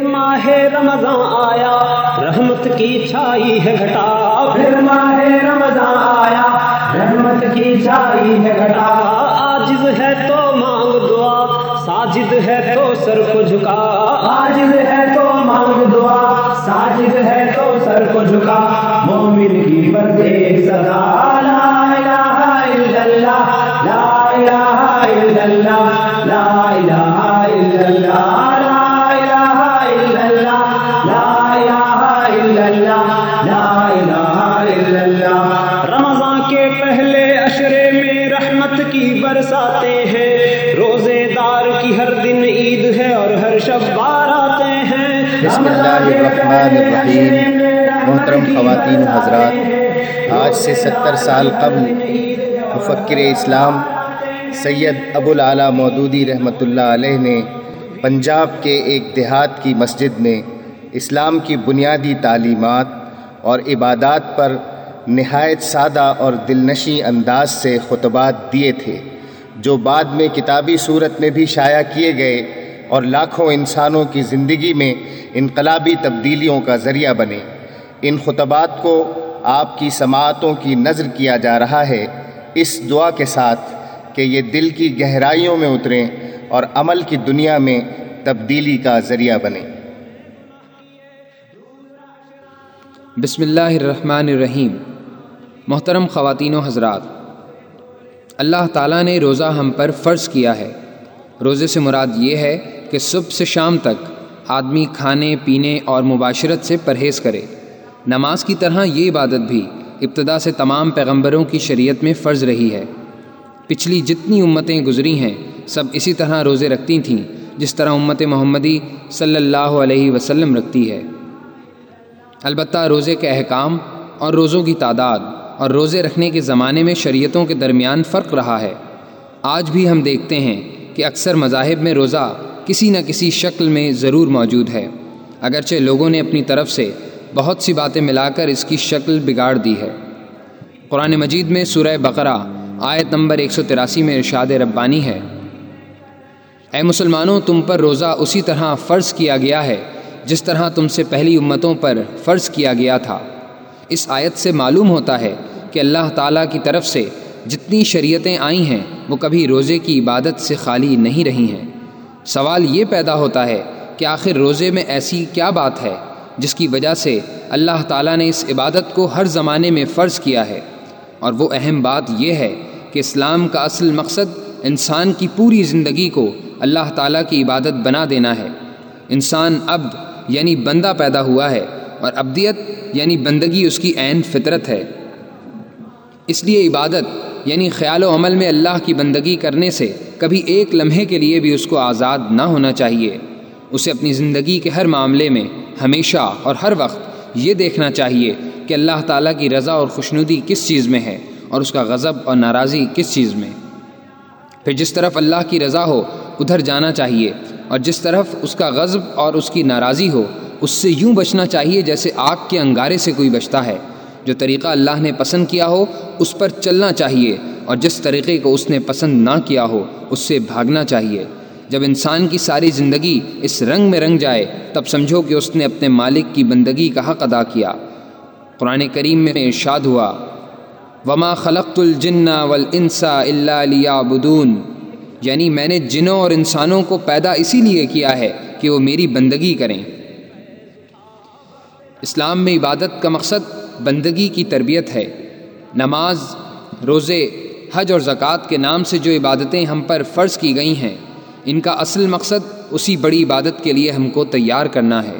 ماہ رمضان آیا رحمت کی چھائی ہے گھٹا۔ پھر ماہ رمضان آیا رحمت کی چھائی ہے گھٹا۔ آجز ہے تو مانگ دعا ساجد ہے تو سر کو جھکا۔ آجز ہے تو مانگ دعا ساجد ہے تو سر کو جھکا۔ مومن کی بس ایک صدا خواتین حضرات، آج سے ستر سال قبل مفکر اسلام سید ابو العلیٰ مودودی رحمۃ اللہ علیہ نے پنجاب کے ایک دیہات کی مسجد میں اسلام کی بنیادی تعلیمات اور عبادات پر نہایت سادہ اور دلنشی انداز سے خطبات دیے تھے، جو بعد میں کتابی صورت میں بھی شائع کیے گئے اور لاکھوں انسانوں کی زندگی میں انقلابی تبدیلیوں کا ذریعہ بنے۔ ان خطبات کو آپ کی سماعتوں کی نظر کیا جا رہا ہے اس دعا کے ساتھ کہ یہ دل کی گہرائیوں میں اتریں اور عمل کی دنیا میں تبدیلی کا ذریعہ بنیں۔ بسم اللہ الرحمن الرحیم۔ محترم خواتین و حضرات، اللہ تعالیٰ نے روزہ ہم پر فرض کیا ہے۔ روزے سے مراد یہ ہے کہ صبح سے شام تک آدمی کھانے، پینے اور مباشرت سے پرہیز کرے۔ نماز کی طرح یہ عبادت بھی ابتدا سے تمام پیغمبروں کی شریعت میں فرض رہی ہے۔ پچھلی جتنی امتیں گزری ہیں، سب اسی طرح روزے رکھتی تھیں، جس طرح امت محمدی صلی اللہ علیہ وسلم رکھتی ہے۔ البتہ روزے کے احکام اور روزوں کی تعداد اور روزے رکھنے کے زمانے میں شریعتوں کے درمیان فرق رہا ہے۔ آج بھی ہم دیکھتے ہیں کہ اکثر مذاہب میں روزہ کسی نہ کسی شکل میں ضرور موجود ہے۔ اگرچہ لوگوں نے اپنی طرف سے بہت سی باتیں ملا کر اس کی شکل بگاڑ دی ہے۔ قرآن مجید میں سورہ بقرہ آیت نمبر ایک سو تراسی میں ارشاد ربانی ہے۔ اے مسلمانوں، تم پر روزہ اسی طرح فرض کیا گیا ہے جس طرح تم سے پہلی امتوں پر فرض کیا گیا تھا۔ اس آیت سے معلوم ہوتا ہے کہ اللہ تعالیٰ کی طرف سے جتنی شریعتیں آئی ہیں، وہ کبھی روزے کی عبادت سے خالی نہیں رہی ہیں۔ سوال یہ پیدا ہوتا ہے کہ آخر روزے میں ایسی کیا بات ہے؟ جس کی وجہ سے اللہ تعالیٰ نے اس عبادت کو ہر زمانے میں فرض کیا ہے۔ اور وہ اہم بات یہ ہے کہ اسلام کا اصل مقصد انسان کی پوری زندگی کو اللہ تعالیٰ کی عبادت بنا دینا ہے۔ انسان عبد یعنی بندہ پیدا ہوا ہے اور ابدیت یعنی بندگی اس کی عین فطرت ہے۔ اس لیے عبادت یعنی خیال و عمل میں اللہ کی بندگی کرنے سے کبھی ایک لمحے کے لیے بھی اس کو آزاد نہ ہونا چاہیے۔ اسے اپنی زندگی کے ہر معاملے میں ہمیشہ اور ہر وقت یہ دیکھنا چاہیے کہ اللہ تعالیٰ کی رضا اور خوشنودی کس چیز میں ہے اور اس کا غضب اور ناراضی کس چیز میں۔ پھر جس طرف اللہ کی رضا ہو، ادھر جانا چاہیے اور جس طرف اس کا غضب اور اس کی ناراضی ہو، اس سے یوں بچنا چاہیے جیسے آگ کے انگارے سے کوئی بچتا ہے۔ جو طریقہ اللہ نے پسند کیا ہو، اس پر چلنا چاہیے اور جس طریقے کو اس نے پسند نہ کیا ہو، اس سے بھاگنا چاہیے۔ جب انسان کی ساری زندگی اس رنگ میں رنگ جائے، تب سمجھو کہ اس نے اپنے مالک کی بندگی کا حق ادا کیا۔ قرآن کریم میں ارشاد ہوا، وما خلقت الجن والانسا الا لیعبدون یعنی میں نے جنوں اور انسانوں کو پیدا اسی لیے کیا ہے کہ وہ میری بندگی کریں۔ اسلام میں عبادت کا مقصد بندگی کی تربیت ہے۔ نماز، روزے، حج اور زکوٰۃ کے نام سے جو عبادتیں ہم پر فرض کی گئی ہیں ان کا اصل مقصد اسی بڑی عبادت کے لیے ہم کو تیار کرنا ہے۔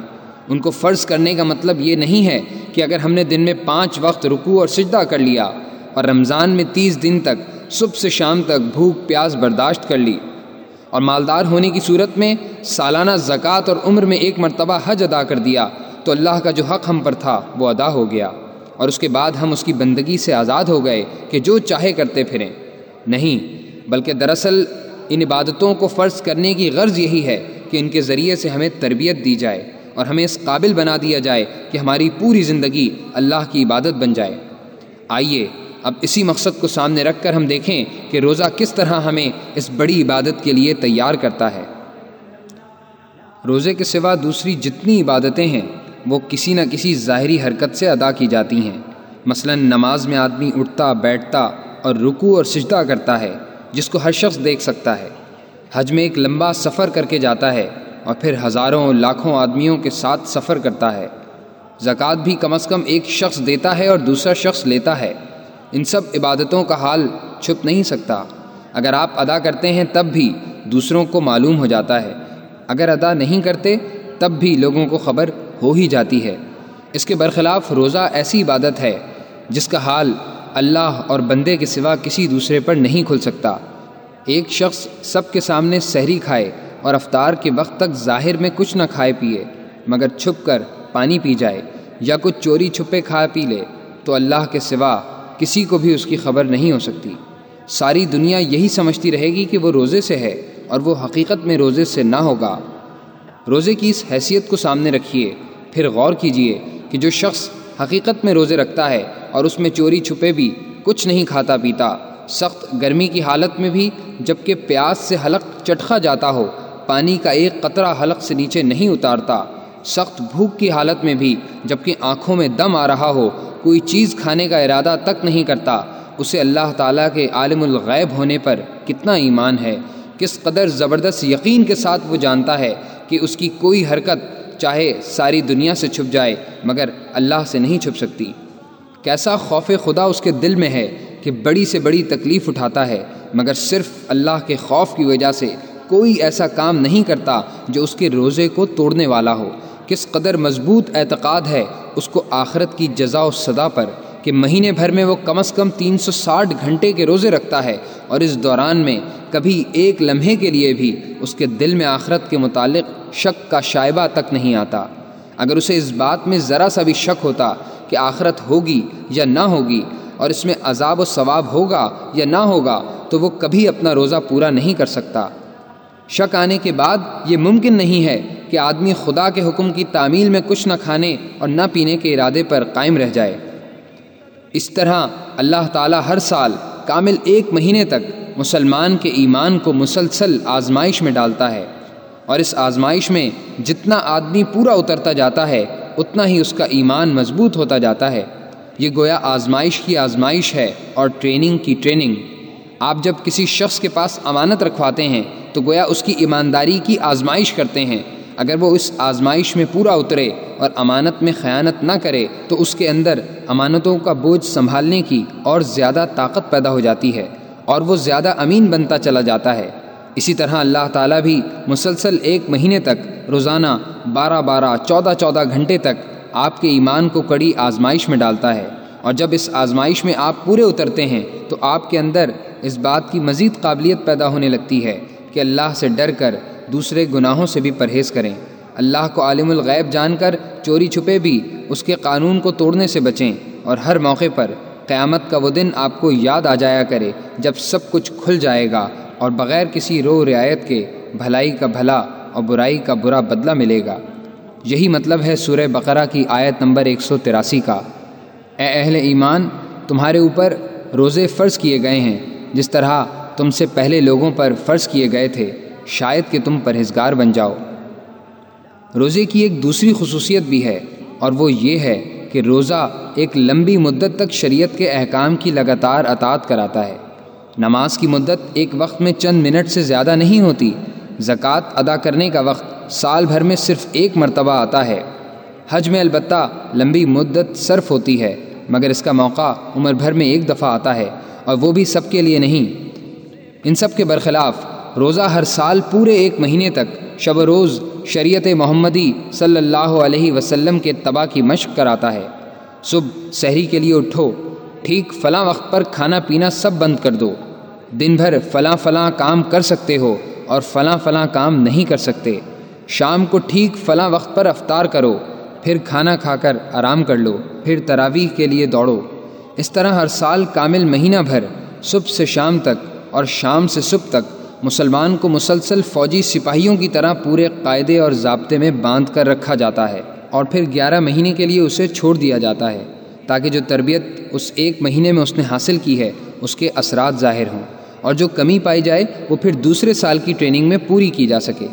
ان کو فرض کرنے کا مطلب یہ نہیں ہے کہ اگر ہم نے دن میں پانچ وقت رکوع اور سجدہ کر لیا اور رمضان میں تیس دن تک صبح سے شام تک بھوک، پیاس برداشت کر لی۔ اور مالدار ہونے کی صورت میں سالانہ زکوٰۃ اور عمر میں ایک مرتبہ حج ادا کر دیا تو اللہ کا جو حق ہم پر تھا وہ ادا ہو گیا۔ اور اس کے بعد ہم اس کی بندگی سے آزاد ہو گئے کہ جو چاہے کرتے پھریں۔ نہیں، بلکہ دراصل ان عبادتوں کو فرض کرنے کی غرض یہی ہے کہ ان کے ذریعے سے ہمیں تربیت دی جائے اور ہمیں اس قابل بنا دیا جائے کہ ہماری پوری زندگی اللہ کی عبادت بن جائے۔ آئیے اب اسی مقصد کو سامنے رکھ کر ہم دیکھیں کہ روزہ کس طرح ہمیں اس بڑی عبادت کے لیے تیار کرتا ہے۔ روزے کے سوا دوسری جتنی عبادتیں ہیں، وہ کسی نہ کسی ظاہری حرکت سے ادا کی جاتی ہیں۔ مثلا نماز میں آدمی اٹھتا، بیٹھتا اور رکو اور سجدہ کرتا ہے۔ جس کو ہر شخص دیکھ سکتا ہے۔ حج میں ایک لمبا سفر کر کے جاتا ہے اور پھر ہزاروں لاکھوں آدمیوں کے ساتھ سفر کرتا ہے۔ زکوٰۃ بھی کم از کم ایک شخص دیتا ہے اور دوسرا شخص لیتا ہے۔ ان سب عبادتوں کا حال چھپ نہیں سکتا۔ اگر آپ ادا کرتے ہیں تب بھی دوسروں کو معلوم ہو جاتا ہے۔ اگر ادا نہیں کرتے تب بھی لوگوں کو خبر ہو ہی جاتی ہے۔ اس کے برخلاف روزہ ایسی عبادت ہے جس کا حال اللہ اور بندے کے سوا کسی دوسرے پر نہیں کھل سکتا۔ ایک شخص سب کے سامنے سحری کھائے اور افطار کے وقت تک ظاہر میں کچھ نہ کھائے پیے، مگر چھپ کر پانی پی جائے یا کچھ چوری چھپے کھا پی لے، تو اللہ کے سوا کسی کو بھی اس کی خبر نہیں ہو سکتی۔ ساری دنیا یہی سمجھتی رہے گی کہ وہ روزے سے ہے اور وہ حقیقت میں روزے سے نہ ہوگا۔ روزے کی اس حیثیت کو سامنے رکھیے، پھر غور کیجیے کہ جو شخص حقیقت میں روزے رکھتا ہے اور اس میں چوری چھپے بھی کچھ نہیں کھاتا پیتا۔ سخت گرمی کی حالت میں بھی جبکہ پیاس سے حلق چٹخا جاتا ہو، پانی کا ایک قطرہ حلق سے نیچے نہیں اتارتا۔ سخت بھوک کی حالت میں بھی جبکہ آنکھوں میں دم آ رہا ہو، کوئی چیز کھانے کا ارادہ تک نہیں کرتا۔ اسے اللہ تعالیٰ کے عالم الغیب ہونے پر کتنا ایمان ہے۔ کس قدر زبردست یقین کے ساتھ وہ جانتا ہے کہ اس کی کوئی حرکت چاہے ساری دنیا سے چھپ جائے، مگر اللہ سے نہیں چھپ سکتی۔ کیسا خوف خدا اس کے دل میں ہے کہ بڑی سے بڑی تکلیف اٹھاتا ہے، مگر صرف اللہ کے خوف کی وجہ سے کوئی ایسا کام نہیں کرتا جو اس کے روزے کو توڑنے والا ہو۔ کس قدر مضبوط اعتقاد ہے اس کو آخرت کی جزا و صدا پر کہ مہینے بھر میں وہ کم از کم تین سو ساٹھ گھنٹے کے روزے رکھتا ہے اور اس دوران میں کبھی ایک لمحے کے لیے بھی اس کے دل میں آخرت کے متعلق شک کا شائبہ تک نہیں آتا۔ اگر اسے اس بات میں ذرا سا بھی شک ہوتا کہ آخرت ہوگی یا نہ ہوگی اور اس میں عذاب و ثواب ہوگا یا نہ ہوگا تو وہ کبھی اپنا روزہ پورا نہیں کر سکتا۔ شک آنے کے بعد یہ ممکن نہیں ہے کہ آدمی خدا کے حکم کی تعمیل میں کچھ نہ کھانے اور نہ پینے کے ارادے پر قائم رہ جائے۔ اس طرح اللہ تعالیٰ ہر سال کامل ایک مہینے تک مسلمان کے ایمان کو مسلسل آزمائش میں ڈالتا ہے اور اس آزمائش میں جتنا آدمی پورا اترتا جاتا ہے اتنا ہی اس کا ایمان مضبوط ہوتا جاتا ہے۔ یہ گویا آزمائش کی آزمائش ہے اور ٹریننگ کی ٹریننگ۔ آپ جب کسی شخص کے پاس امانت رکھواتے ہیں تو گویا اس کی ایمانداری کی آزمائش کرتے ہیں۔ اگر وہ اس آزمائش میں پورا اترے اور امانت میں خیانت نہ کرے تو اس کے اندر امانتوں کا بوجھ سنبھالنے کی اور زیادہ طاقت پیدا ہو جاتی ہے اور وہ زیادہ امین بنتا چلا جاتا ہے۔ اسی طرح اللہ تعالیٰ بھی مسلسل ایک مہینے تک، روزانہ بارہ بارہ، چودہ چودہ گھنٹے تک آپ کے ایمان کو کڑی آزمائش میں ڈالتا ہے۔ اور جب اس آزمائش میں آپ پورے اترتے ہیں، تو آپ کے اندر اس بات کی مزید قابلیت پیدا ہونے لگتی ہے کہ اللہ سے ڈر کر دوسرے گناہوں سے بھی پرہیز کریں۔ اللہ کو عالم الغیب جان کر چوری چھپے بھی اس کے قانون کو توڑنے سے بچیں۔ اور ہر موقع پر قیامت کا وہ دن آپ کو یاد آ جایا کرے جب سب کچھ کھل جائے گا۔ اور بغیر کسی رو رعایت کے بھلائی کا بھلا اور برائی کا برا بدلہ ملے گا۔ یہی مطلب ہے سورہ بقرہ کی آیت نمبر ایک سو تراسی کا۔ اے اہل ایمان، تمہارے اوپر روزے فرض کیے گئے ہیں، جس طرح تم سے پہلے لوگوں پر فرض کیے گئے تھے، شاید کہ تم پرہیزگار بن جاؤ۔ روزے کی ایک دوسری خصوصیت بھی ہے، اور وہ یہ ہے کہ روزہ ایک لمبی مدت تک شریعت کے احکام کی لگاتار اطاعت کراتا ہے۔ نماز کی مدت ایک وقت میں چند منٹ سے زیادہ نہیں ہوتی۔ زکوٰۃ ادا کرنے کا وقت سال بھر میں صرف ایک مرتبہ آتا ہے۔ حج میں البتہ لمبی مدت صرف ہوتی ہے، مگر اس کا موقع عمر بھر میں ایک دفعہ آتا ہے، اور وہ بھی سب کے لیے نہیں۔ ان سب کے برخلاف روزہ ہر سال پورے ایک مہینے تک شب و روز شریعت محمدی صلی اللہ علیہ وسلم کے تباہ کی مشق کراتا ہے۔ صبح سحری کے لیے اٹھو ٹھیک فلاں وقت پر کھانا پینا سب بند کر دو۔ دن بھر فلاں فلاں کام کر سکتے ہو اور فلاں فلاں کام نہیں کر سکتے۔ شام کو ٹھیک فلاں وقت پر افطار کرو، پھر کھانا کھا کر آرام کر لو، پھر تراویح کے لیے دوڑو۔ اس طرح ہر سال کامل مہینہ بھر صبح سے شام تک اور شام سے صبح تک مسلمان کو مسلسل فوجی سپاہیوں کی طرح پورے قاعدے اور ضابطے میں باندھ کر رکھا جاتا ہے اور پھر گیارہ مہینے کے لیے اسے چھوڑ دیا جاتا ہے۔ تاکہ جو تربیت اس ایک مہینے میں اس نے حاصل کی ہے، اس کے اثرات ظاہر ہوں۔ اور جو کمی پائی جائے، وہ پھر دوسرے سال کی ٹریننگ میں پوری کی جا سکے۔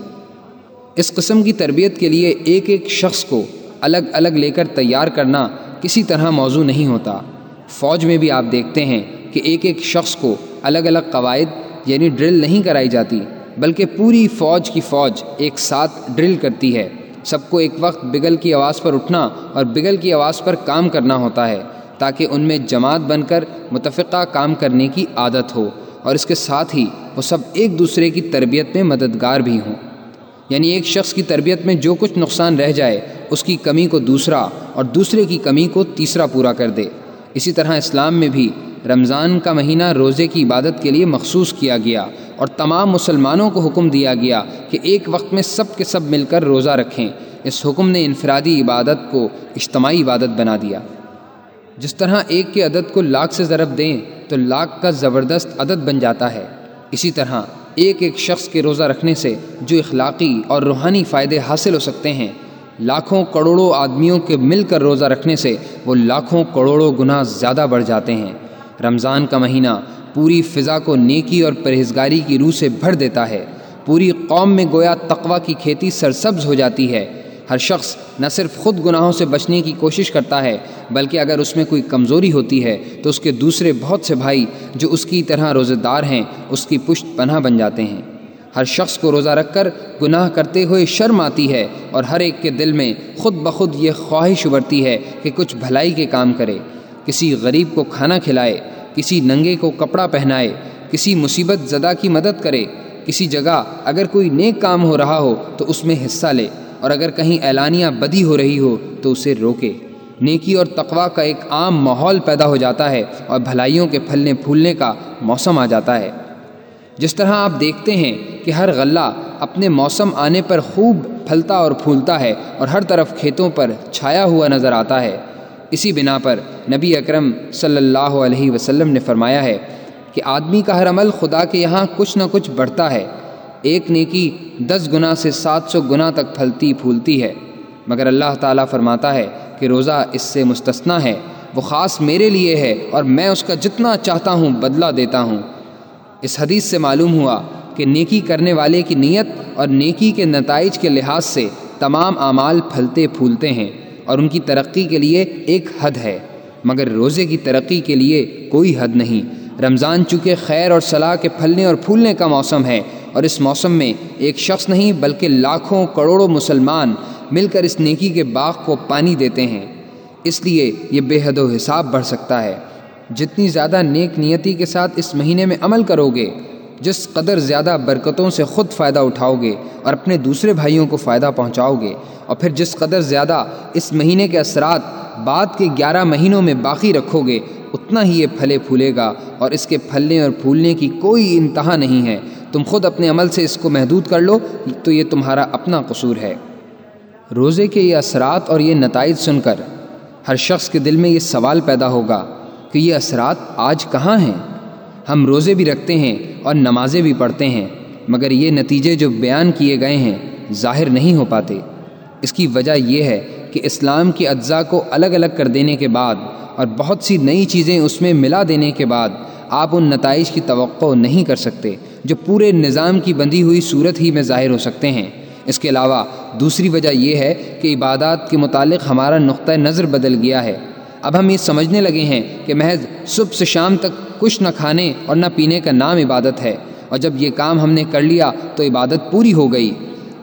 اس قسم کی تربیت کے لیے ایک ایک شخص کو الگ الگ لے کر تیار کرنا کسی طرح موضوع نہیں ہوتا۔ فوج میں بھی آپ دیکھتے ہیں کہ ایک ایک شخص کو الگ الگ قواعد یعنی ڈرل نہیں کرائی جاتی، بلکہ پوری فوج کی فوج ایک ساتھ ڈرل کرتی ہے۔ سب کو ایک وقت بگل کی آواز پر اٹھنا اور بگل کی آواز پر کام کرنا ہوتا ہے، تاکہ ان میں جماعت بن کر متفقہ کام کرنے کی عادت ہو اور اس کے ساتھ ہی وہ سب ایک دوسرے کی تربیت میں مددگار بھی ہوں۔ یعنی ایک شخص کی تربیت میں جو کچھ نقصان رہ جائے، اس کی کمی کو دوسرا اور دوسرے کی کمی کو تیسرا پورا کر دے۔ اسی طرح اسلام میں بھی رمضان کا مہینہ روزے کی عبادت کے لیے مخصوص کیا گیا۔ اور تمام مسلمانوں کو حکم دیا گیا کہ ایک وقت میں سب کے سب مل کر روزہ رکھیں۔ اس حکم نے انفرادی عبادت کو اجتماعی عبادت بنا دیا۔ جس طرح ایک کے عدد کو لاکھ سے ضرب دیں، تو لاکھ کا زبردست عدد بن جاتا ہے۔ اسی طرح ایک ایک شخص کے روزہ رکھنے سے جو اخلاقی اور روحانی فائدے حاصل ہو سکتے ہیں، لاکھوں کروڑوں آدمیوں کے مل کر روزہ رکھنے سے وہ لاکھوں کروڑوں گناہ زیادہ بڑھ جاتے ہیں۔ رمضان کا مہینہ پوری فضا کو نیکی اور پرہیزگاری کی روح سے بھر دیتا ہے۔ پوری قوم میں گویا تقوی کی کھیتی سرسبز ہو جاتی ہے۔ ہر شخص نہ صرف خود گناہوں سے بچنے کی کوشش کرتا ہے، بلکہ اگر اس میں کوئی کمزوری ہوتی ہے تو اس کے دوسرے بہت سے بھائی جو اس کی طرح روزے دار ہیں، اس کی پشت پناہ بن جاتے ہیں۔ ہر شخص کو روزہ رکھ کر گناہ کرتے ہوئے شرم آتی ہے اور ہر ایک کے دل میں خود بخود یہ خواہش ابھرتی ہے کہ کچھ بھلائی کے کام کرے۔ کسی غریب کو کھانا کھلائے کسی ننگے کو کپڑا پہنائے، کسی مصیبت زدہ کی مدد کرے، کسی جگہ اگر کوئی نیک کام ہو رہا ہو تو اس میں حصہ لے، اور اگر کہیں اعلانیہ بدی ہو رہی ہو تو اسے روکے۔ نیکی اور تقوا کا ایک عام ماحول پیدا ہو جاتا ہے اور بھلائیوں کے پھلنے پھولنے کا موسم آ جاتا ہے۔ جس طرح آپ دیکھتے ہیں کہ ہر غلہ اپنے موسم آنے پر خوب پھلتا اور پھولتا ہے اور ہر طرف کھیتوں پر چھایا ہوا نظر آتا ہے۔ اسی بنا پر نبی اکرم صلی اللہ علیہ وسلم نے فرمایا ہے کہ آدمی کا ہر عمل خدا کے یہاں کچھ نہ کچھ بڑھتا ہے۔ ایک نیکی دس گنا سے سات سو گنا تک پھلتی پھولتی ہے۔ مگر اللہ تعالیٰ فرماتا ہے کہ روزہ اس سے مستثنا ہے۔ وہ خاص میرے لیے ہے اور میں اس کا جتنا چاہتا ہوں بدلہ دیتا ہوں۔ اس حدیث سے معلوم ہوا کہ نیکی کرنے والے کی نیت اور نیکی کے نتائج کے لحاظ سے تمام اعمال پھلتے پھولتے ہیں۔ اور ان کی ترقی کے لیے ایک حد ہے، مگر روزے کی ترقی کے لیے کوئی حد نہیں۔ رمضان چونکہ خیر اور صلاح کے پھلنے اور پھولنے کا موسم ہے، اور اس موسم میں ایک شخص نہیں بلکہ لاکھوں کروڑوں مسلمان مل کر اس نیکی کے باغ کو پانی دیتے ہیں۔ اس لیے یہ بے حد و حساب بڑھ سکتا ہے۔ جتنی زیادہ نیک نیتی کے ساتھ اس مہینے میں عمل کرو گے جس قدر زیادہ برکتوں سے خود فائدہ اٹھاؤ گے اور اپنے دوسرے بھائیوں کو فائدہ پہنچاؤ گے، اور پھر جس قدر زیادہ اس مہینے کے اثرات بعد کے گیارہ مہینوں میں باقی رکھو گے، اتنا ہی یہ پھلے پھولے گا اور اس کے پھلنے اور پھولنے کی کوئی انتہا نہیں ہے۔ تم خود اپنے عمل سے اس کو محدود کر لو، تو یہ تمہارا اپنا قصور ہے۔ روزے کے یہ اثرات اور یہ نتائج سن کر ہر شخص کے دل میں یہ سوال پیدا ہوگا کہ یہ اثرات آج کہاں ہیں؟ ہم روزے بھی رکھتے ہیں اور نمازیں بھی پڑھتے ہیں، مگر یہ نتیجے جو بیان کیے گئے ہیں ظاہر نہیں ہو پاتے۔ اس کی وجہ یہ ہے کہ اسلام کی اجزاء کو الگ الگ کر دینے کے بعد اور بہت سی نئی چیزیں اس میں ملا دینے کے بعد آپ ان نتائج کی توقع نہیں کر سکتے جو پورے نظام کی بندھی ہوئی صورت ہی میں ظاہر ہو سکتے ہیں۔ اس کے علاوہ دوسری وجہ یہ ہے کہ عبادات کے متعلق ہمارا نقطۂ نظر بدل گیا ہے۔ اب ہم یہ سمجھنے لگے ہیں کہ محض صبح سے شام تک کچھ نہ کھانے اور نہ پینے کا نام عبادت ہے اور جب یہ کام ہم نے کر لیا تو عبادت پوری ہو گئی۔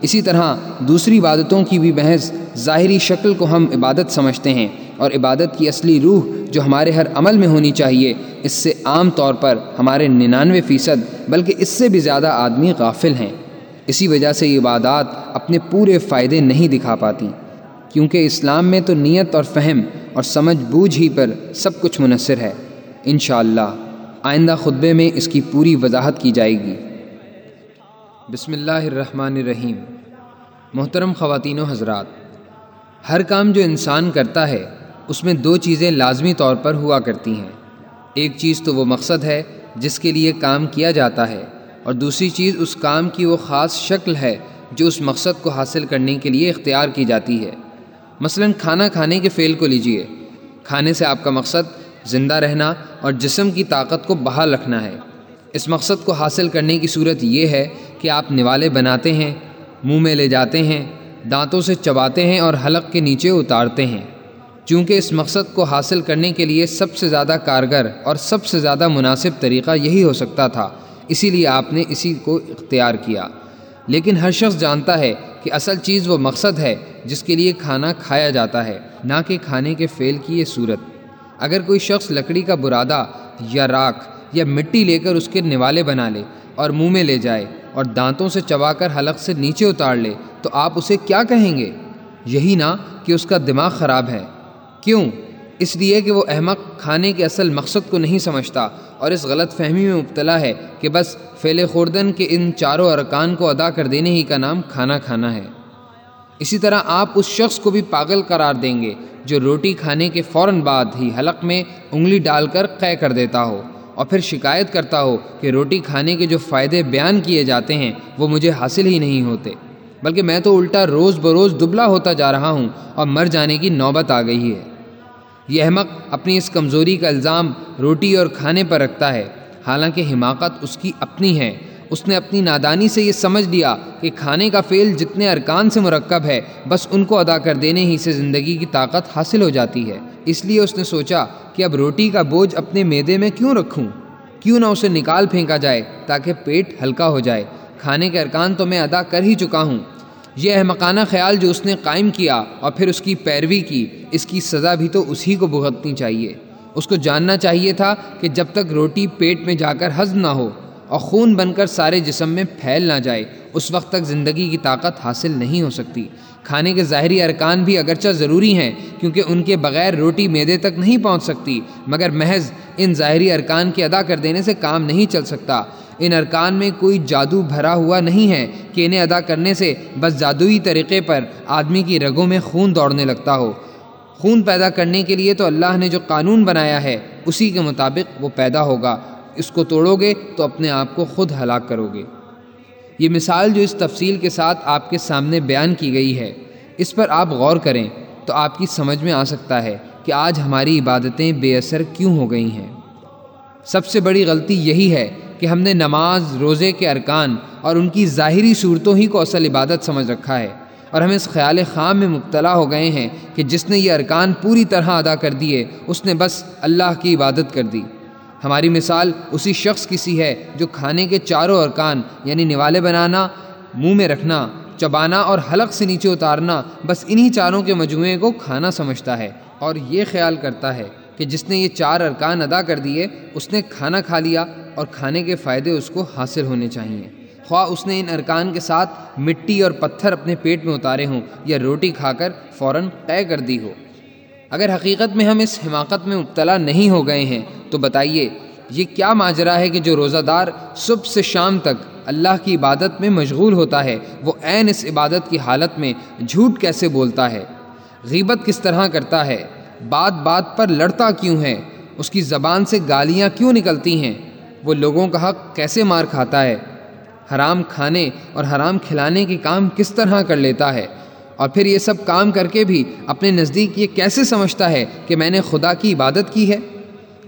اسی طرح دوسری عبادتوں کی بھی محض ظاہری شکل کو ہم عبادت سمجھتے ہیں اور عبادت کی اصلی روح جو ہمارے ہر عمل میں ہونی چاہیے، اس سے عام طور پر ہمارے ننانوے فیصد، بلکہ اس سے بھی زیادہ آدمی غافل ہیں۔ اسی وجہ سے یہ عبادات اپنے پورے فائدے نہیں دکھا پاتی، کیونکہ اسلام میں تو نیت اور فہم اور سمجھ بوجھ ہی پر سب کچھ منحصر ہے۔ انشاءاللہ، آئندہ خطبے میں اس کی پوری وضاحت کی جائے گی۔ بسم اللہ الرحمن الرحیم۔ محترم خواتین و حضرات، ہر کام جو انسان کرتا ہے، اس میں دو چیزیں لازمی طور پر ہوا کرتی ہیں۔ ایک چیز تو وہ مقصد ہے جس کے لیے کام کیا جاتا ہے، اور دوسری چیز اس کام کی وہ خاص شکل ہے جو اس مقصد کو حاصل کرنے کے لیے اختیار کی جاتی ہے۔ مثلا کھانا کھانے کے فعل کو لیجیے۔ کھانے سے آپ کا مقصد زندہ رہنا اور جسم کی طاقت کو بحال رکھنا ہے۔ اس مقصد کو حاصل کرنے کی صورت یہ ہے کہ آپ نوالے بناتے ہیں، منہ میں لے جاتے ہیں، دانتوں سے چباتے ہیں اور حلق کے نیچے اتارتے ہیں۔ چونکہ اس مقصد کو حاصل کرنے کے لیے سب سے زیادہ کارگر اور سب سے زیادہ مناسب طریقہ یہی ہو سکتا تھا، اسی لیے آپ نے اسی کو اختیار کیا۔ لیکن ہر شخص جانتا ہے کہ اصل چیز وہ مقصد ہے جس کے لیے کھانا کھایا جاتا ہے، نہ کہ کھانے کے فعل کی یہ صورت۔ اگر کوئی شخص لکڑی کا برادہ یا راکھ یا مٹی لے کر اس کے نوالے بنا لے اور منہ میں لے جائے اور دانتوں سے چبا کر حلق سے نیچے اتار لے، تو آپ اسے کیا کہیں گے؟ یہی نہ کہ اس کا دماغ خراب ہے۔ کیوں؟ اس لیے کہ وہ احمق کھانے کے اصل مقصد کو نہیں سمجھتا اور اس غلط فہمی میں مبتلا ہے کہ بس فیل خوردن کے ان چاروں ارکان کو ادا کر دینے ہی کا نام کھانا کھانا ہے۔ اسی طرح آپ اس شخص کو بھی پاگل قرار دیں گے جو روٹی کھانے کے فوراً بعد ہی حلق میں انگلی ڈال کر قے کر دیتا ہو اور پھر شکایت کرتا ہو کہ روٹی کھانے کے جو فائدے بیان کیے جاتے ہیں وہ مجھے حاصل ہی نہیں ہوتے، بلکہ میں تو الٹا روز بروز دبلا ہوتا جا رہا ہوں اور مر جانے کی نوبت آ گئی ہے۔ یہ احمق اپنی اس کمزوری کا الزام روٹی اور کھانے پر رکھتا ہے۔ حالانکہ حماقت اس کی اپنی ہے۔ اس نے اپنی نادانی سے یہ سمجھ لیا کہ کھانے کا فعل جتنے ارکان سے مرکب ہے، بس ان کو ادا کر دینے ہی سے زندگی کی طاقت حاصل ہو جاتی ہے۔ اس لیے اس نے سوچا کہ اب روٹی کا بوجھ اپنے میدے میں کیوں رکھوں؟ کیوں نہ اسے نکال پھینکا جائے تاکہ پیٹ ہلکا ہو جائے۔ کھانے کے ارکان تو میں ادا کر ہی چکا ہوں۔ یہ احمقانہ خیال جو اس نے قائم کیا اور پھر اس کی پیروی کی، اس کی سزا بھی تو اسی کو بھگتنی چاہیے۔ اس کو جاننا چاہیے تھا کہ جب تک روٹی پیٹ میں جا کر ہضم نہ ہو اور خون بن کر سارے جسم میں پھیل نہ جائے، اس وقت تک زندگی کی طاقت حاصل نہیں ہو سکتی۔ کھانے کے ظاہری ارکان بھی اگرچہ ضروری ہیں، کیونکہ ان کے بغیر روٹی میدے تک نہیں پہنچ سکتی، مگر محض ان ظاہری ارکان کے ادا کر دینے سے کام نہیں چل سکتا۔ ان ارکان میں کوئی جادو بھرا ہوا نہیں ہے کہ انہیں ادا کرنے سے بس جادوئی طریقے پر آدمی کی رگوں میں خون دوڑنے لگتا ہو۔ خون پیدا کرنے کے لیے تو اللہ نے جو قانون بنایا ہے، اسی کے مطابق وہ پیدا ہوگا۔ اس کو توڑو گے تو اپنے آپ کو خود ہلاک کرو گے۔ یہ مثال جو اس تفصیل کے ساتھ آپ کے سامنے بیان کی گئی ہے، اس پر آپ غور کریں تو آپ کی سمجھ میں آ سکتا ہے کہ آج ہماری عبادتیں بے اثر کیوں ہو گئی ہیں۔ سب سے بڑی غلطی یہی ہے کہ ہم نے نماز، روزے کے ارکان اور ان کی ظاہری صورتوں ہی کو اصل عبادت سمجھ رکھا ہے اور ہم اس خیال خام میں مبتلا ہو گئے ہیں کہ جس نے یہ ارکان پوری طرح ادا کر دیے، اس نے بس اللہ کی عبادت کر دی۔ ہماری مثال اسی شخص کی سی ہے جو کھانے کے چاروں ارکان یعنی نوالے بنانا، منہ میں رکھنا، چبانا اور حلق سے نیچے اتارنا، بس انہی چاروں کے مجموعے کو کھانا سمجھتا ہے اور یہ خیال کرتا ہے۔ کہ جس نے یہ چار ارکان ادا کر دیے، اس نے کھانا کھا لیا اور کھانے کے فائدے اس کو حاصل ہونے چاہیے خواہ اس نے ان ارکان کے ساتھ مٹی اور پتھر اپنے پیٹ میں اتارے ہوں یا روٹی کھا کر فوراً طے کر دی ہو۔ اگر حقیقت میں ہم اس حماقت میں مبتلا نہیں ہو گئے ہیں، تو بتائیے، یہ کیا ماجرا ہے کہ جو روزہ دار صبح سے شام تک اللہ کی عبادت میں مشغول ہوتا ہے، وہ عین اس عبادت کی حالت میں جھوٹ کیسے بولتا ہے؟ غیبت کس طرح کرتا ہے؟ بات بات پر لڑتا کیوں ہے؟ اس کی زبان سے گالیاں کیوں نکلتی ہیں؟ وہ لوگوں کا حق کیسے مار کھاتا ہے؟ حرام کھانے اور حرام کھلانے کے کام کس طرح کر لیتا ہے؟ اور پھر یہ سب کام کر کے بھی اپنے نزدیک یہ کیسے سمجھتا ہے کہ میں نے خدا کی عبادت کی ہے؟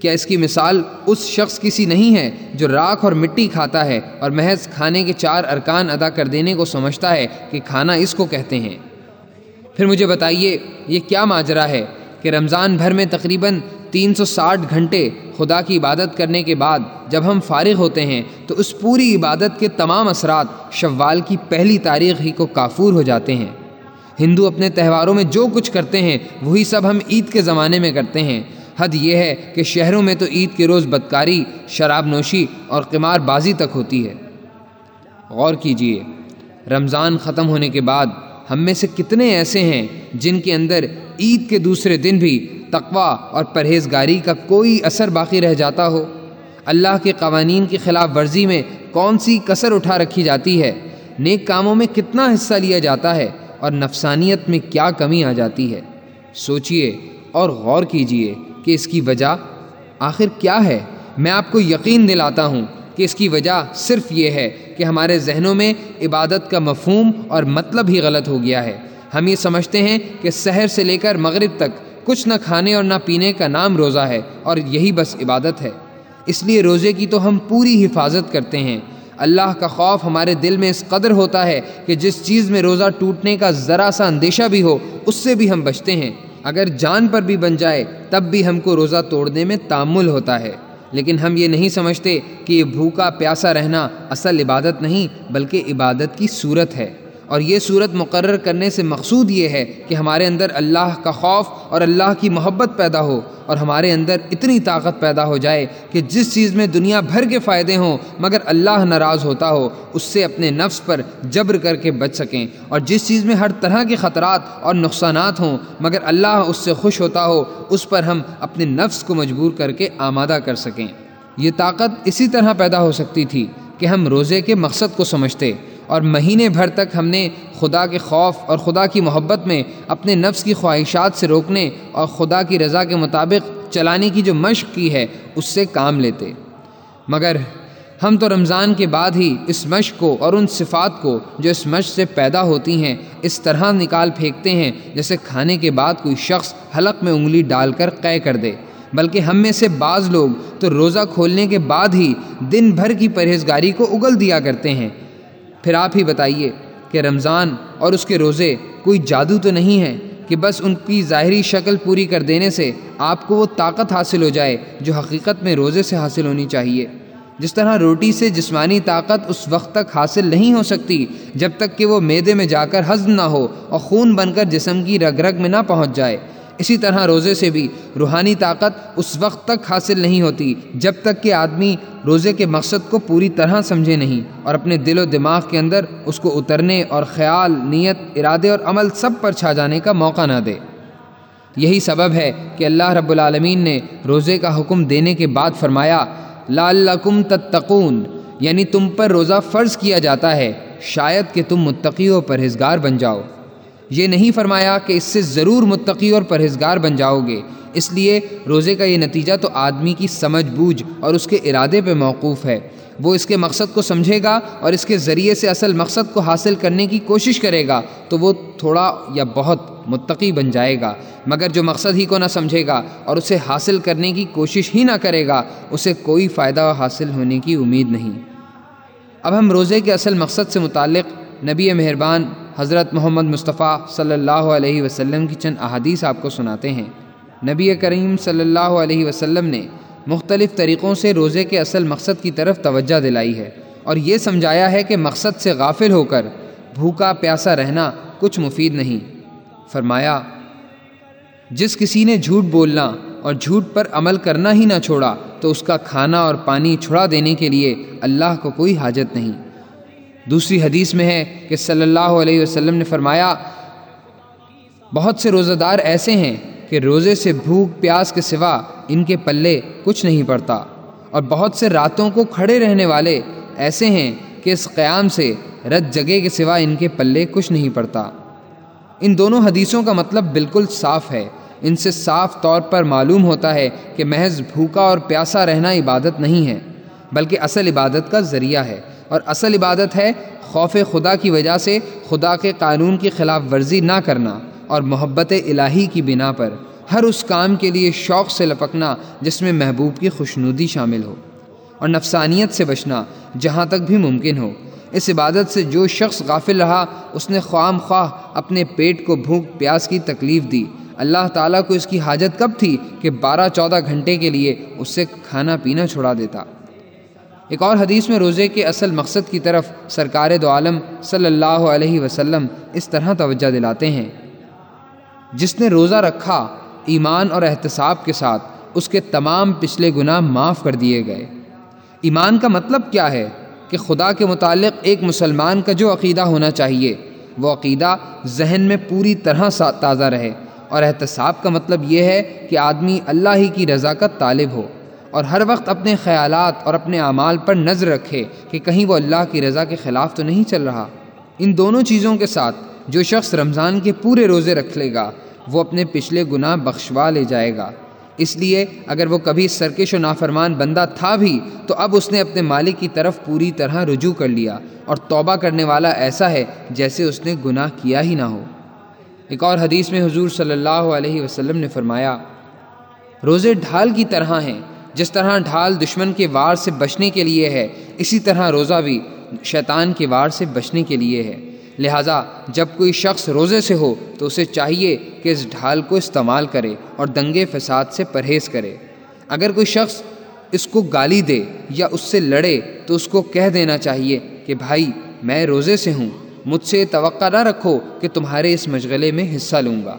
کیا اس کی مثال اس شخص کسی نہیں ہے جو راکھ اور مٹی کھاتا ہے اور محض کھانے کے چار ارکان ادا کر دینے کو سمجھتا ہے کہ کھانا اس کو کہتے ہیں؟ پھر مجھے بتائیے، یہ کیا ماجرا ہے؟ کہ رمضان بھر میں تقریباً تین سو ساٹھ گھنٹے خدا کی عبادت کرنے کے بعد جب ہم فارغ ہوتے ہیں تو اس پوری عبادت کے تمام اثرات شوال کی پہلی تاریخ ہی کو کافور ہو جاتے ہیں۔ ہندو اپنے تہواروں میں جو کچھ کرتے ہیں، وہی سب ہم عید کے زمانے میں کرتے ہیں۔ حد یہ ہے کہ شہروں میں تو عید کے روز بدکاری، شراب نوشی اور قمار بازی تک ہوتی ہے۔ غور کیجیے، رمضان ختم ہونے کے بعد ہم میں سے کتنے ایسے ہیں جن کے اندر عید کے دوسرے دن بھی تقوا اور پرہیزگاری کا کوئی اثر باقی رہ جاتا ہو؟ اللہ کے قوانین کی خلاف ورزی میں کون سی کثر اٹھا رکھی جاتی ہے؟ نیک کاموں میں کتنا حصہ لیا جاتا ہے اور نفسانیت میں کیا کمی آ جاتی ہے؟ سوچئے اور غور کیجیے کہ اس کی وجہ آخر کیا ہے؟ میں آپ کو یقین دلاتا ہوں کہ اس کی وجہ صرف یہ ہے کہ ہمارے ذہنوں میں عبادت کا مفہوم اور مطلب ہی غلط ہو گیا ہے۔ ہم یہ سمجھتے ہیں کہ سحر سے لے کر مغرب تک کچھ نہ کھانے اور نہ پینے کا نام روزہ ہے اور یہی بس عبادت ہے۔ اس لیے روزے کی تو ہم پوری حفاظت کرتے ہیں۔ اللہ کا خوف ہمارے دل میں اس قدر ہوتا ہے کہ جس چیز میں روزہ ٹوٹنے کا ذرا سا اندیشہ بھی ہو، اس سے بھی ہم بچتے ہیں۔ اگر جان پر بھی بن جائے، تب بھی ہم کو روزہ توڑنے میں تعمل ہوتا ہے۔ لیکن ہم یہ نہیں سمجھتے کہ یہ بھوکا پیاسا رہنا اصل عبادت نہیں، بلکہ عبادت کی صورت ہے۔ اور یہ صورت مقرر کرنے سے مقصود یہ ہے کہ ہمارے اندر اللہ کا خوف اور اللہ کی محبت پیدا ہو اور ہمارے اندر اتنی طاقت پیدا ہو جائے کہ جس چیز میں دنیا بھر کے فائدے ہوں مگر اللہ ناراض ہوتا ہو، اس سے اپنے نفس پر جبر کر کے بچ سکیں۔ اور جس چیز میں ہر طرح کے خطرات اور نقصانات ہوں مگر اللہ اس سے خوش ہوتا ہو، اس پر ہم اپنے نفس کو مجبور کر کے آمادہ کر سکیں۔ یہ طاقت اسی طرح پیدا ہو سکتی تھی کہ ہم روزے کے مقصد کو سمجھتے اور مہینے بھر تک ہم نے خدا کے خوف اور خدا کی محبت میں اپنے نفس کی خواہشات سے روکنے اور خدا کی رضا کے مطابق چلانے کی جو مشق کی ہے، اس سے کام لیتے۔ مگر ہم تو رمضان کے بعد ہی اس مشق کو اور ان صفات کو جو اس مشق سے پیدا ہوتی ہیں، اس طرح نکال پھینکتے ہیں جیسے کھانے کے بعد کوئی شخص حلق میں انگلی ڈال کر قے کر دے۔ بلکہ ہم میں سے بعض لوگ تو روزہ کھولنے کے بعد ہی دن بھر کی پرہیزگاری کو اگل دیا کرتے ہیں۔ پھر آپ ہی بتائیے کہ رمضان اور اس کے روزے کوئی جادو تو نہیں ہے کہ بس ان کی ظاہری شکل پوری کر دینے سے آپ کو وہ طاقت حاصل ہو جائے جو حقیقت میں روزے سے حاصل ہونی چاہیے؟ جس طرح روٹی سے جسمانی طاقت اس وقت تک حاصل نہیں ہو سکتی جب تک کہ وہ میدے میں جا کر ہضم نہ ہو اور خون بن کر جسم کی رگ رگ میں نہ پہنچ جائے۔ اسی طرح روزے سے بھی۔ روحانی طاقت اس وقت تک حاصل نہیں ہوتی، جب تک کہ آدمی روزے کے مقصد کو پوری طرح سمجھے نہیں اور اپنے دل و دماغ کے اندر اس کو اترنے اور خیال، نیت، ارادے اور عمل سب پر چھا جانے کا موقع نہ دے۔ یہی سبب ہے کہ اللہ رب العالمین نے روزے کا حکم دینے کے بعد فرمایا، لعلکم تتقون یعنی تم پر روزہ فرض کیا جاتا ہے، شاید کہ تم متقی و پرہیزگار بن جاؤ۔ یہ نہیں فرمایا کہ اس سے ضرور متقی اور پرہیزگار بن جاؤ گے۔ اس لیے روزے کا یہ نتیجہ تو آدمی کی سمجھ بوجھ اور اس کے ارادے پہ موقوف ہے۔ وہ اس کے مقصد کو سمجھے گا اور اس کے ذریعے سے اصل مقصد کو حاصل کرنے کی کوشش کرے گا تو وہ تھوڑا یا بہت متقی بن جائے گا۔ مگر جو مقصد ہی کو نہ سمجھے گا اور اسے حاصل کرنے کی کوشش ہی نہ کرے گا، اسے کوئی فائدہ حاصل ہونے کی امید نہیں۔ اب ہم روزے کے اصل مقصد سے متعلق نبی مہربان حضرت محمد مصطفیٰ صلی اللہ علیہ وسلم کی چند احادیث آپ کو سناتے ہیں۔ نبی کریم صلی اللہ علیہ وسلم نے مختلف طریقوں سے روزے کے اصل مقصد کی طرف توجہ دلائی ہے اور یہ سمجھایا ہے کہ مقصد سے غافل ہو کر بھوکا پیاسا رہنا کچھ مفید نہیں۔ فرمایا، جس کسی نے جھوٹ بولنا اور جھوٹ پر عمل کرنا ہی نہ چھوڑا تو اس کا کھانا اور پانی چھڑا دینے کے لیے اللہ کو کوئی حاجت نہیں۔ دوسری حدیث میں ہے کہ صلی اللہ علیہ وسلم نے فرمایا، بہت سے روزہ دار ایسے ہیں کہ روزے سے بھوک، پیاس کے سوا ان کے پلے کچھ نہیں پڑتا۔ اور بہت سے راتوں کو کھڑے رہنے والے ایسے ہیں کہ اس قیام سے رت جگہ کے سوا ان کے پلے کچھ نہیں پڑتا۔ ان دونوں حدیثوں کا مطلب بالکل صاف ہے۔ ان سے صاف طور پر معلوم ہوتا ہے کہ محض بھوکا اور پیاسا رہنا عبادت نہیں ہے، بلکہ اصل عبادت کا ذریعہ ہے۔ اور اصل عبادت ہے خوف خدا کی وجہ سے خدا کے قانون کی خلاف ورزی نہ کرنا اور محبت الہی کی بنا پر ہر اس کام کے لیے شوق سے لپکنا جس میں محبوب کی خوشنودی شامل ہو اور نفسانیت سے بچنا جہاں تک بھی ممکن ہو۔ اس عبادت سے جو شخص غافل رہا، اس نے خوام خواہ اپنے پیٹ کو بھوک، پیاس کی تکلیف دی۔ اللہ تعالیٰ کو اس کی حاجت کب تھی کہ بارہ، چودہ گھنٹے کے لیے اس سے کھانا پینا چھڑا دیتا؟ ایک اور حدیث میں روزے کے اصل مقصد کی طرف سرکار دو عالم صلی اللہ علیہ وسلم اس طرح توجہ دلاتے ہیں۔ جس نے روزہ رکھا ایمان اور احتساب کے ساتھ، اس کے تمام پچھلے گناہ معاف کر دیے گئے۔ ایمان کا مطلب کیا ہے؟ کہ خدا کے متعلق ایک مسلمان کا جو عقیدہ ہونا چاہیے، وہ عقیدہ ذہن میں پوری طرح تازہ رہے۔ اور احتساب کا مطلب یہ ہے کہ آدمی اللہ ہی کی رضا کا طالب ہو۔ اور ہر وقت اپنے خیالات اور اپنے اعمال پر نظر رکھے کہ کہیں وہ اللہ کی رضا کے خلاف تو نہیں چل رہا۔ ان دونوں چیزوں کے ساتھ جو شخص رمضان کے پورے روزے رکھ لے گا، وہ اپنے پچھلے گناہ بخشوا لے جائے گا۔ اس لیے اگر وہ کبھی سرکش و نافرمان بندہ تھا بھی، تو اب اس نے اپنے مالک کی طرف پوری طرح رجوع کر لیا اور توبہ کرنے والا ایسا ہے جیسے اس نے گناہ کیا ہی نہ ہو۔ ایک اور حدیث میں حضور صلی اللہ علیہ وسلم نے فرمایا، روزے ڈھال کی طرح ہیں۔ جس طرح ڈھال دشمن کے وار سے بچنے کے لیے ہے، اسی طرح روزہ بھی شیطان کے وار سے بچنے کے لیے ہے۔ لہٰذا جب کوئی شخص روزے سے ہو، تو اسے چاہیے کہ اس ڈھال کو استعمال کرے اور دنگے فساد سے پرہیز کرے۔ اگر کوئی شخص اس کو گالی دے یا اس سے لڑے، تو اس کو کہہ دینا چاہیے کہ بھائی، میں روزے سے ہوں، مجھ سے توقع نہ رکھو کہ تمہارے اس مشغلے میں حصہ لوں گا۔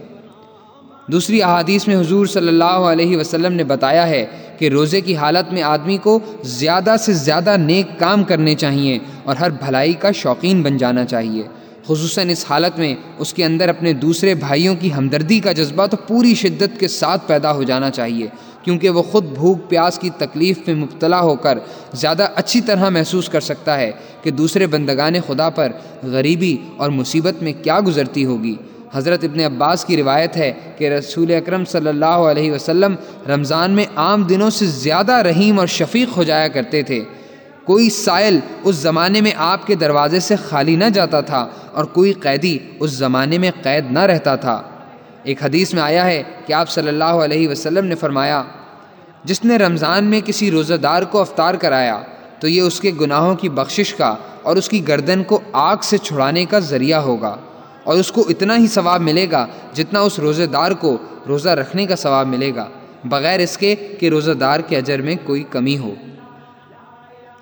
دوسری احادیث میں حضور صلی اللہ علیہ وسلم نے بتایا ہے کہ روزے کی حالت میں آدمی کو زیادہ سے زیادہ نیک کام کرنے چاہیے اور ہر بھلائی کا شوقین بن جانا چاہیے۔ خصوصاً اس حالت میں اس کے اندر اپنے دوسرے بھائیوں کی ہمدردی کا جذبہ تو پوری شدت کے ساتھ پیدا ہو جانا چاہیے، کیونکہ وہ خود بھوک پیاس کی تکلیف میں مبتلا ہو کر زیادہ اچھی طرح محسوس کر سکتا ہے کہ دوسرے بندگان خدا پر غریبی اور مصیبت میں کیا گزرتی ہوگی۔ حضرت ابن عباس کی روایت ہے کہ رسول اکرم صلی اللہ علیہ وسلم رمضان میں عام دنوں سے زیادہ رحیم اور شفیق ہو جایا کرتے تھے۔ کوئی سائل اس زمانے میں آپ کے دروازے سے خالی نہ جاتا تھا اور کوئی قیدی اس زمانے میں قید نہ رہتا تھا۔ ایک حدیث میں آیا ہے کہ آپ صلی اللہ علیہ وسلم نے فرمایا، جس نے رمضان میں کسی روزہ دار کو افطار کرایا، تو یہ اس کے گناہوں کی بخشش کا اور اس کی گردن کو آگ سے چھڑانے کا ذریعہ ہوگا۔ اور اس کو اتنا ہی ثواب ملے گا جتنا اس روزہ دار کو روزہ رکھنے کا ثواب ملے گا، بغیر اس کے کہ روزہ دار کے اجر میں کوئی کمی ہو۔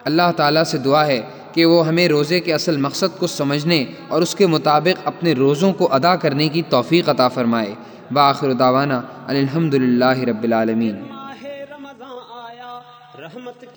اللہ تعالیٰ سے دعا ہے کہ وہ ہمیں روزے کے اصل مقصد کو سمجھنے اور اس کے مطابق اپنے روزوں کو ادا کرنے کی توفیق عطا فرمائے۔ باخر داوانہ الحمد للہ رب العالمین۔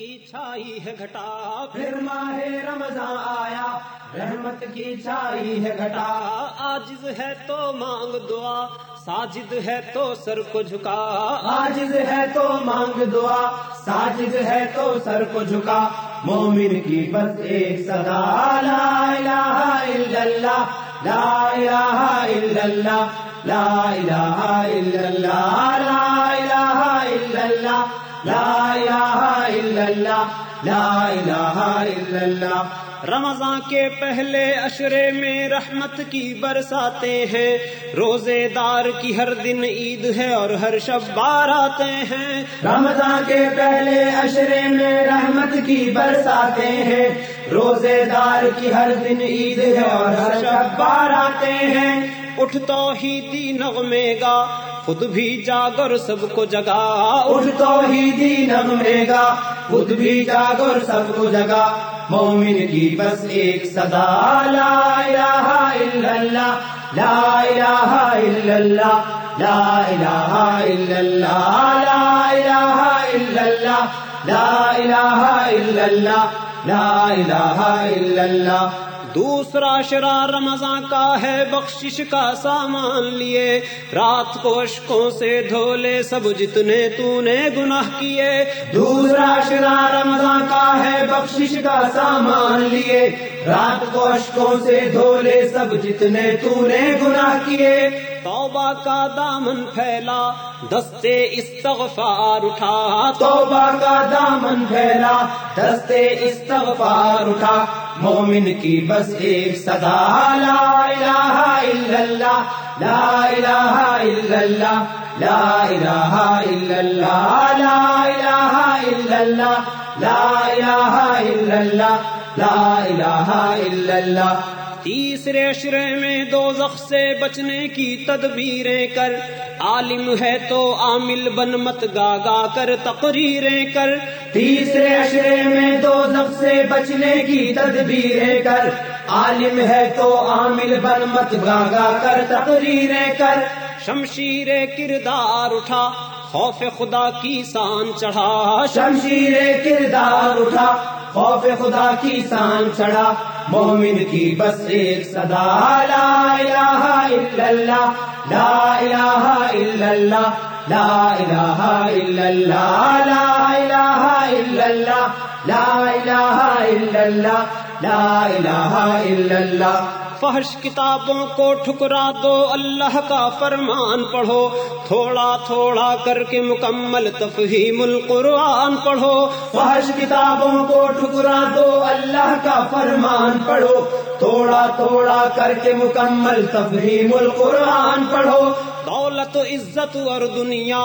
کی چھائی ہے گھٹا۔ پھر ماہ رمضان آیا رحمت کی چھائی ہے گھٹا۔ آجز ہے تو مانگ دعا ساجد ہے تو سر کو جھکا۔ آجز ہے تو مانگ دعا ساجد ہے تو سر کو جھکا۔ مومن کی بس ایک صدا لا الہ الا اللہ لا الہ الا اللہ لا الہ الا اللہ لا الہ الا اللہ۔ لا الہ الا اللہ لا الہ الا اللہ رمضان کے پہلے اشرے میں رحمت کی برساتے ہیں۔ روزے دار کی ہر دن عید ہے اور ہر شب بار آتے ہیں۔ رمضان کے پہلے اشرے میں رحمت کی برساتے ہیں۔ روزے دار کی ہر دن عید ہے اور ہر شب بار آتے ہیں۔ اٹھ تو ہی نغمے گا۔ خود بھی جاگر سب کو جگا۔ اٹھ تو ہی دی نغمے گا۔ خود بھی جاگر سب کو جگا۔ مومن کی بس ایک صدا۔ لا الہ الا اللہ۔ لا الہ الا اللہ۔ لا الہ الا اللہ۔ لا الہ الا اللہ۔ لا الہ الا اللہ۔ لا الہ الا اللہ۔ دوسرا شرا رمضان کا ہے بخشش کا سامان لیے۔ رات کو اشکوں سے دھولے سب جتنے تو نے گناہ کیے۔ دوسرا شرا رمضان کا ہے بخشش کا سامان لیے۔ رات کو اشکوں سے دھولے سب جتنے تو نے گناہ کیے۔ توبہ کا دامن پھیلا، دستے استغفار اٹھا۔ توبہ کا دامن پھیلا، دستے استغفار اٹھا۔ مومن کی بس ایک صدا، لا الہ الا اللہ، لا الہ الا اللہ، لا الہ الا اللہ، لا الہ الا اللہ، لا الہ الا اللہ، لا الہ الا اللہ تیسرے اشرے میں دو سے بچنے کی تدبیریں کر۔ عالم ہے تو عامل بن مت گا گا کر تقریریں کر۔ تیسرے اشرے میں دو سے بچنے کی تدبیریں کر۔ عالم ہے تو عامل بن مت گا گا کر تقریریں کر۔ شمشیر کردار اٹھا۔ خوف خدا کی سان چڑھا۔ شمشیر کردار اٹھا۔ خوف خدا کی سان چڑھا۔ مومن کی بس ایک صدا۔ لا الہ الا اللہ۔ لا الہ الا اللہ۔ لا الہ الا اللہ۔ لا الہ الا اللہ۔ لا الہ الا اللہ۔ لا الہ الا اللہ۔ فحش کتابوں کو ٹھکرا دو، اللہ کا فرمان پڑھو۔ تھوڑا تھوڑا کر کے مکمل تفہیم القرآن پڑھو۔ فحش کتابوں کو ٹھکرا دو، اللہ کا فرمان پڑھو۔ تھوڑا تھوڑا کر کے مکمل تفہیم القرآن پڑھو۔ دولت، عزت اور دنیا،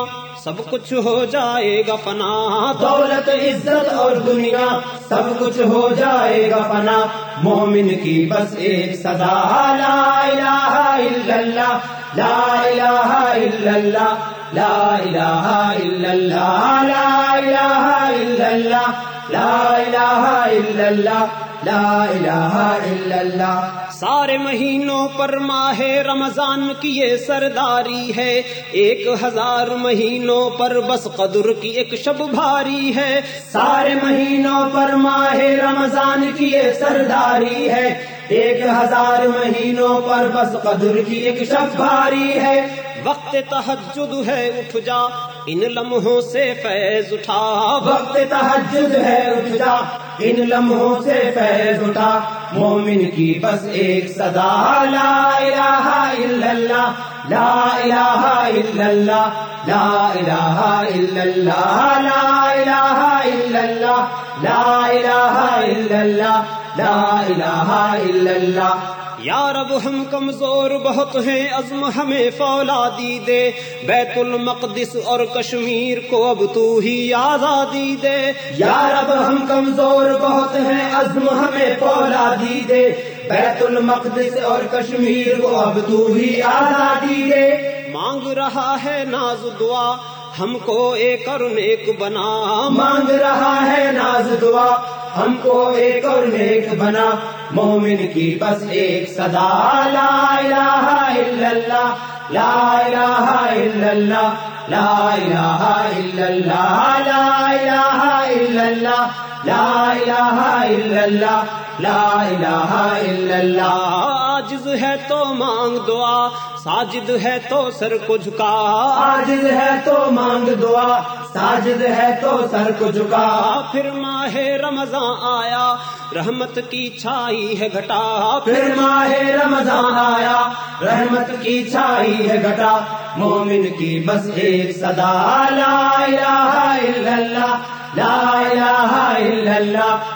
سب کچھ ہو جائے گا فنا. دولت، عزت اور دنیا، سب کچھ ہو جائے گا فنا. مومن کی بس ایک صدا. لا الہ الا اللہ، لا الہ الا اللہ، لا الہ الا اللہ، لا الہ الا اللہ، لا الہ الا اللہ، لا الہ الا اللہ. سارے مہینوں پر ماہ رمضان کی یہ سرداری ہے۔ ایک ہزار مہینوں پر بس قدر کی ایک شب بھاری ہے۔ سارے مہینوں پر ماہ رمضان کی یہ سرداری ہے۔ ایک ہزار مہینوں پر بس قدر کی ایک شب بھاری ہے۔ وقت تحجد ہے، اٹھ جا۔ ان لمحوں سے فیض اٹھا۔ وقت تحجد ہے، اٹھ جا۔ ان لمحوں سے فیض اٹھا۔ مومن کی بس ایک صدا، لا الہ الا اللہ، لا الہ الا اللہ، لا الہ الا اللہ، لا الہ الا اللہ، لا الہ الا اللہ، لا الہ الا اللہ یا رب ہم کمزور بہت ہیں، عزم ہمیں فولادی دے۔ بیت المقدس اور کشمیر کو اب تو ہی آزادی دے۔ یا رب ہم کمزور بہت ہیں، عزم ہمیں فولادی دے۔ بیت المقدس اور کشمیر کو اب تو ہی آزادی دے۔ مانگ رہا ہے ناز دعا، ہم کو ایک اور نیک بنا۔ مانگ رہا ہے ناز دعا ہم کو ایک اور نیک بنا، مومن کی بس ایک صدا۔ لا الہ الا اللہ، لا الہ الا اللہ، لا الہ الا اللہ، لا الہ الا اللہ، لا الہ الا اللہ۔ لا الہ الا اللہ. عاجز ہے تو مانگ دعا ساجد ہے تو سر کو جھکا عاجز ہے تو مانگ دعا ساجد ہے تو سر کو جھکا پھر ماہ رمضان آیا رحمت کی چھائی ہے گھٹا. پھر ماہ رمضان آیا رحمت کی چھائی ہے گھٹا. مومن کی بس ایک صدا لا الہ الا اللہ لا الہ الا اللہ.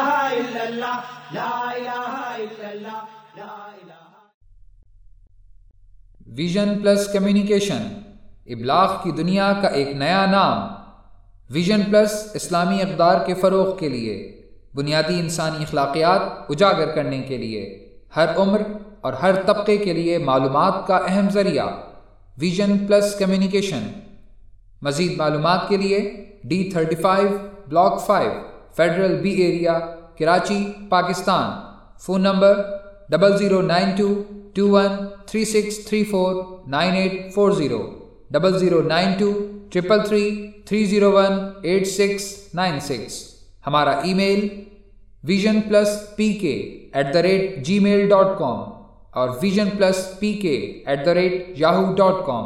ویژن پلس کمیونیکیشن ابلاغ کی دنیا کا ایک نیا نام ویژن پلس اسلامی اقدار کے فروغ کے لیے، بنیادی انسانی اخلاقیات اجاگر کرنے کے لیے، ہر عمر اور ہر طبقے کے لیے معلومات کا اہم ذریعہ ویژن پلس کمیونیکیشن مزید معلومات کے لیے D thirty five block five, federal B area, Karachi, Pakistan. Phone number double zero nine two two one three six three four nine eight four zero double zero nine two triple three three zero one eight six nine six ہمارا email vision plus P K at the rate Gmail dot com اور vision plus P K at the rate Yahoo dot com